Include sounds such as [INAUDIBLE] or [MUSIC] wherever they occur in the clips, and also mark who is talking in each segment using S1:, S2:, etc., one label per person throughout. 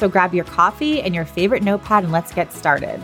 S1: So grab your coffee and your favorite notepad and let's get started.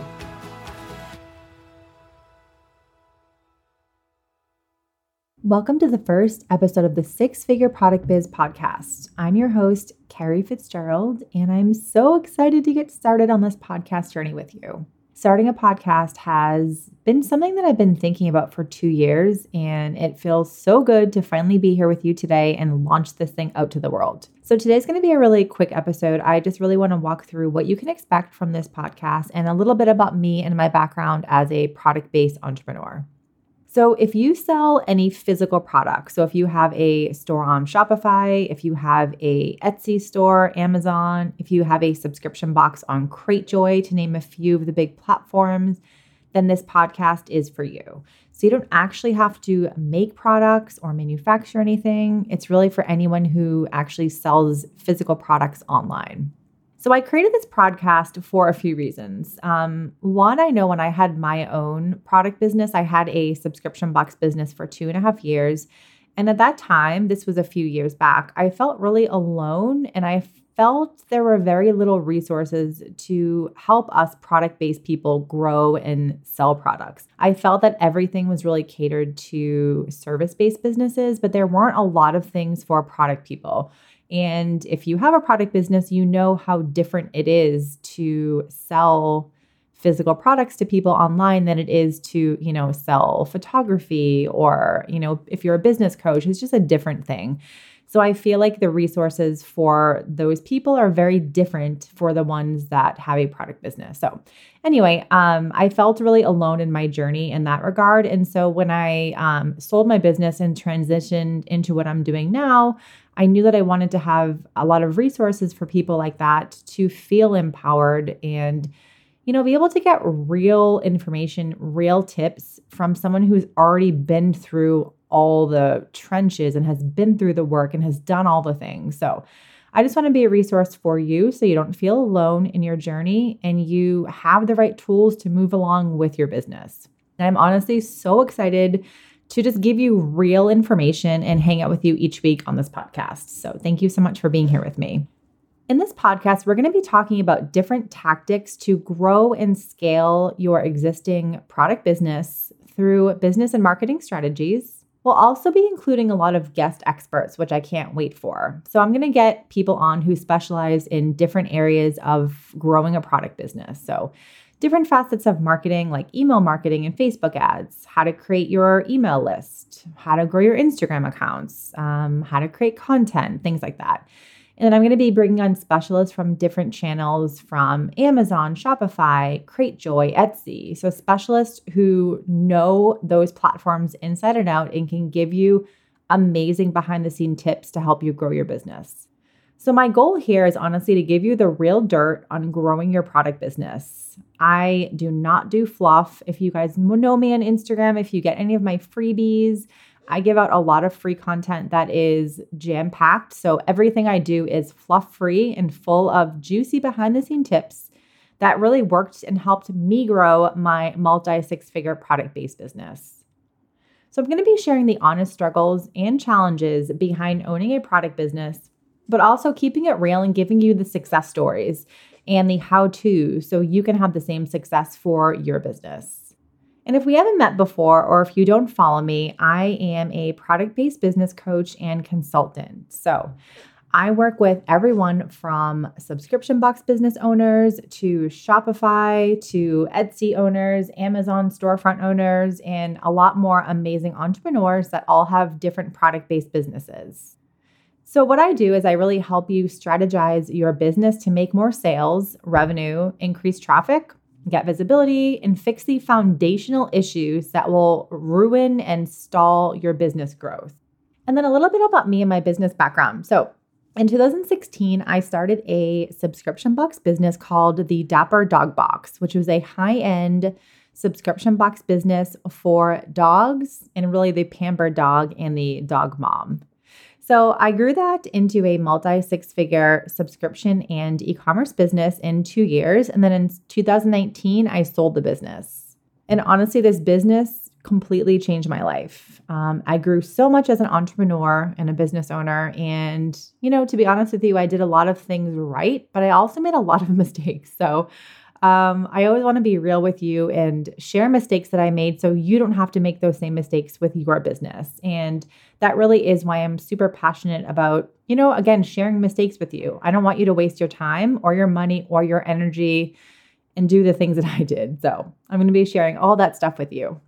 S1: Welcome to the first episode of the Six Figure Product Biz podcast. I'm your host, Kerrie Fitzgerald, and I'm so excited to get started on this podcast journey with you starting a podcast has been something that I've been thinking about for two years, and it feels so good to finally be here with you today and launch this thing out to the world. So, today's going to be a really quick episode. I just really want to walk through what you can expect from this podcast and a little bit about me and my background as a product based entrepreneur. So, if you sell any physical products, so if you have a store on Shopify, if you have a Etsy store, Amazon, if you have a subscription box on Cratejoy, to name a few of the big platforms, then this podcast is for you. So, you don't actually have to make products or manufacture anything. It's really for anyone who actually sells physical products online. So I created this podcast for a few reasons. Um, one, I know when I had my own product business, I had a subscription box business for two and a half years. And at that time, this was a few years back, I felt really alone and I felt there were very little resources to help us product based people grow and sell products. I felt that everything was really catered to service based businesses, but there weren't a lot of things for product people. And if you have a product business, you know how different it is to sell physical products to people online than it is to, you know, sell photography or, you know, if you're a business coach, it's just a different thing. So I feel like the resources for those people are very different for the ones that have a product business. So anyway, um, I felt really alone in my journey in that regard. And so when I um, sold my business and transitioned into what I'm doing now, I knew that I wanted to have a lot of resources for people like that to feel empowered and you know, be able to get real information, real tips from someone who's already been through all the trenches and has been through the work and has done all the things. So, I just want to be a resource for you so you don't feel alone in your journey and you have the right tools to move along with your business. And I'm honestly so excited to just give you real information and hang out with you each week on this podcast. So, thank you so much for being here with me. In this podcast, we're going to be talking about different tactics to grow and scale your existing product business through business and marketing strategies. We'll also be including a lot of guest experts, which I can't wait for. So, I'm going to get people on who specialize in different areas of growing a product business. So, different facets of marketing like email marketing and Facebook ads, how to create your email list, how to grow your Instagram accounts, um, how to create content, things like that. And then I'm going to be bringing on specialists from different channels from Amazon, Shopify, Cratejoy, Etsy. So, specialists who know those platforms inside and out and can give you amazing behind the scene tips to help you grow your business. So, my goal here is honestly to give you the real dirt on growing your product business. I do not do fluff. If you guys know me on Instagram, if you get any of my freebies, I give out a lot of free content that is jam packed. So, everything I do is fluff free and full of juicy behind the scene tips that really worked and helped me grow my multi six figure product based business. So, I'm going to be sharing the honest struggles and challenges behind owning a product business but also keeping it real and giving you the success stories and the how to so you can have the same success for your business. And if we haven't met before, or if you don't follow me, I am a product based business coach and consultant. So I work with everyone from subscription box business owners to Shopify to Etsy owners, Amazon storefront owners, and a lot more amazing entrepreneurs that all have different product based businesses. So, what I do is I really help you strategize your business to make more sales, revenue, increase traffic, get visibility, and fix the foundational issues that will ruin and stall your business growth. And then a little bit about me and my business background. So, in 2016, I started a subscription box business called the Dapper Dog Box, which was a high end subscription box business for dogs and really the pampered dog and the dog mom. So I grew that into a multi six figure subscription and e commerce business in two years. And then in 2019, I sold the business. And honestly, this business completely changed my life. Um, I grew so much as an entrepreneur and a business owner. And, you know, to be honest with you, I did a lot of things right, but I also made a lot of [LAUGHS] mistakes. So, um, I always want to be real with you and share mistakes that I made so you don't have to make those same mistakes with your business. And that really is why I'm super passionate about, you know, again, sharing mistakes with you. I don't want you to waste your time or your money or your energy and do the things [LAUGHS] that I did. So I'm going to be sharing all that stuff with you.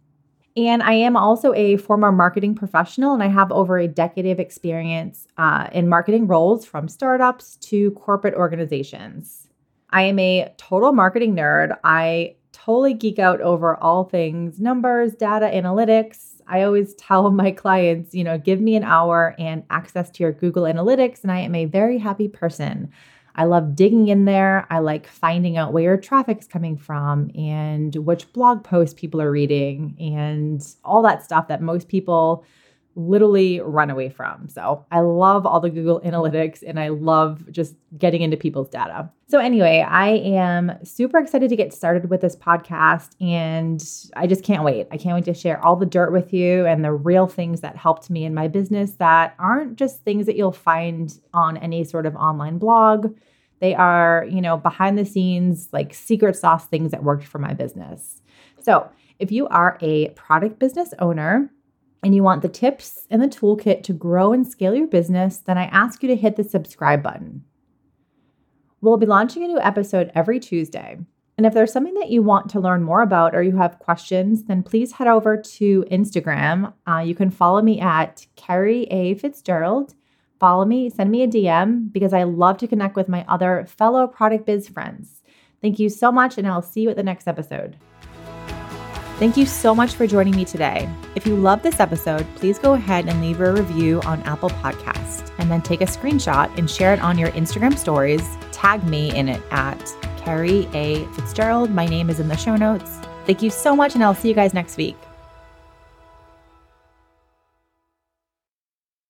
S1: And I am also a former marketing professional, and I have over a decade of experience uh, in marketing roles from startups to corporate organizations. I am a total marketing nerd. I totally geek out over all things numbers, data, analytics. I always [LAUGHS] tell my clients, you know, give me an hour and access to your Google Analytics, and I am a very happy person. I love digging in there. I like finding out where your traffic's coming from and which blog posts people are reading and all that stuff that most people literally run away from. So I love all the Google Analytics and I love just getting into people's data. So, anyway, I am super excited to get started with this podcast and I just can't wait. I can't wait to share all the dirt with you and the real things that helped me in my business that aren't just things that you'll find on any sort of online blog. They are, you know, behind the scenes, like secret sauce things that worked for my business. So, if you are a product business owner, and you want the tips and the toolkit to grow and scale your business, then I ask you to hit the subscribe button. We'll be launching a new episode every Tuesday. And if there's something that you want to learn more about or you have questions, then please head over to Instagram. Uh, you can follow me at Kerrie A. Fitzgerald. Follow me, send me a DM because I love to connect with my other fellow product biz friends. Thank you so much, and I'll see you at the next episode. Thank you so much for joining me today. If you love this episode, please go ahead and leave a review on Apple Podcast and then take a screenshot and share it on your Instagram stories. Tag me in it at Kerrie A. Fitzgerald. My name is in the show notes. Thank you so much, and I'll see you guys next week.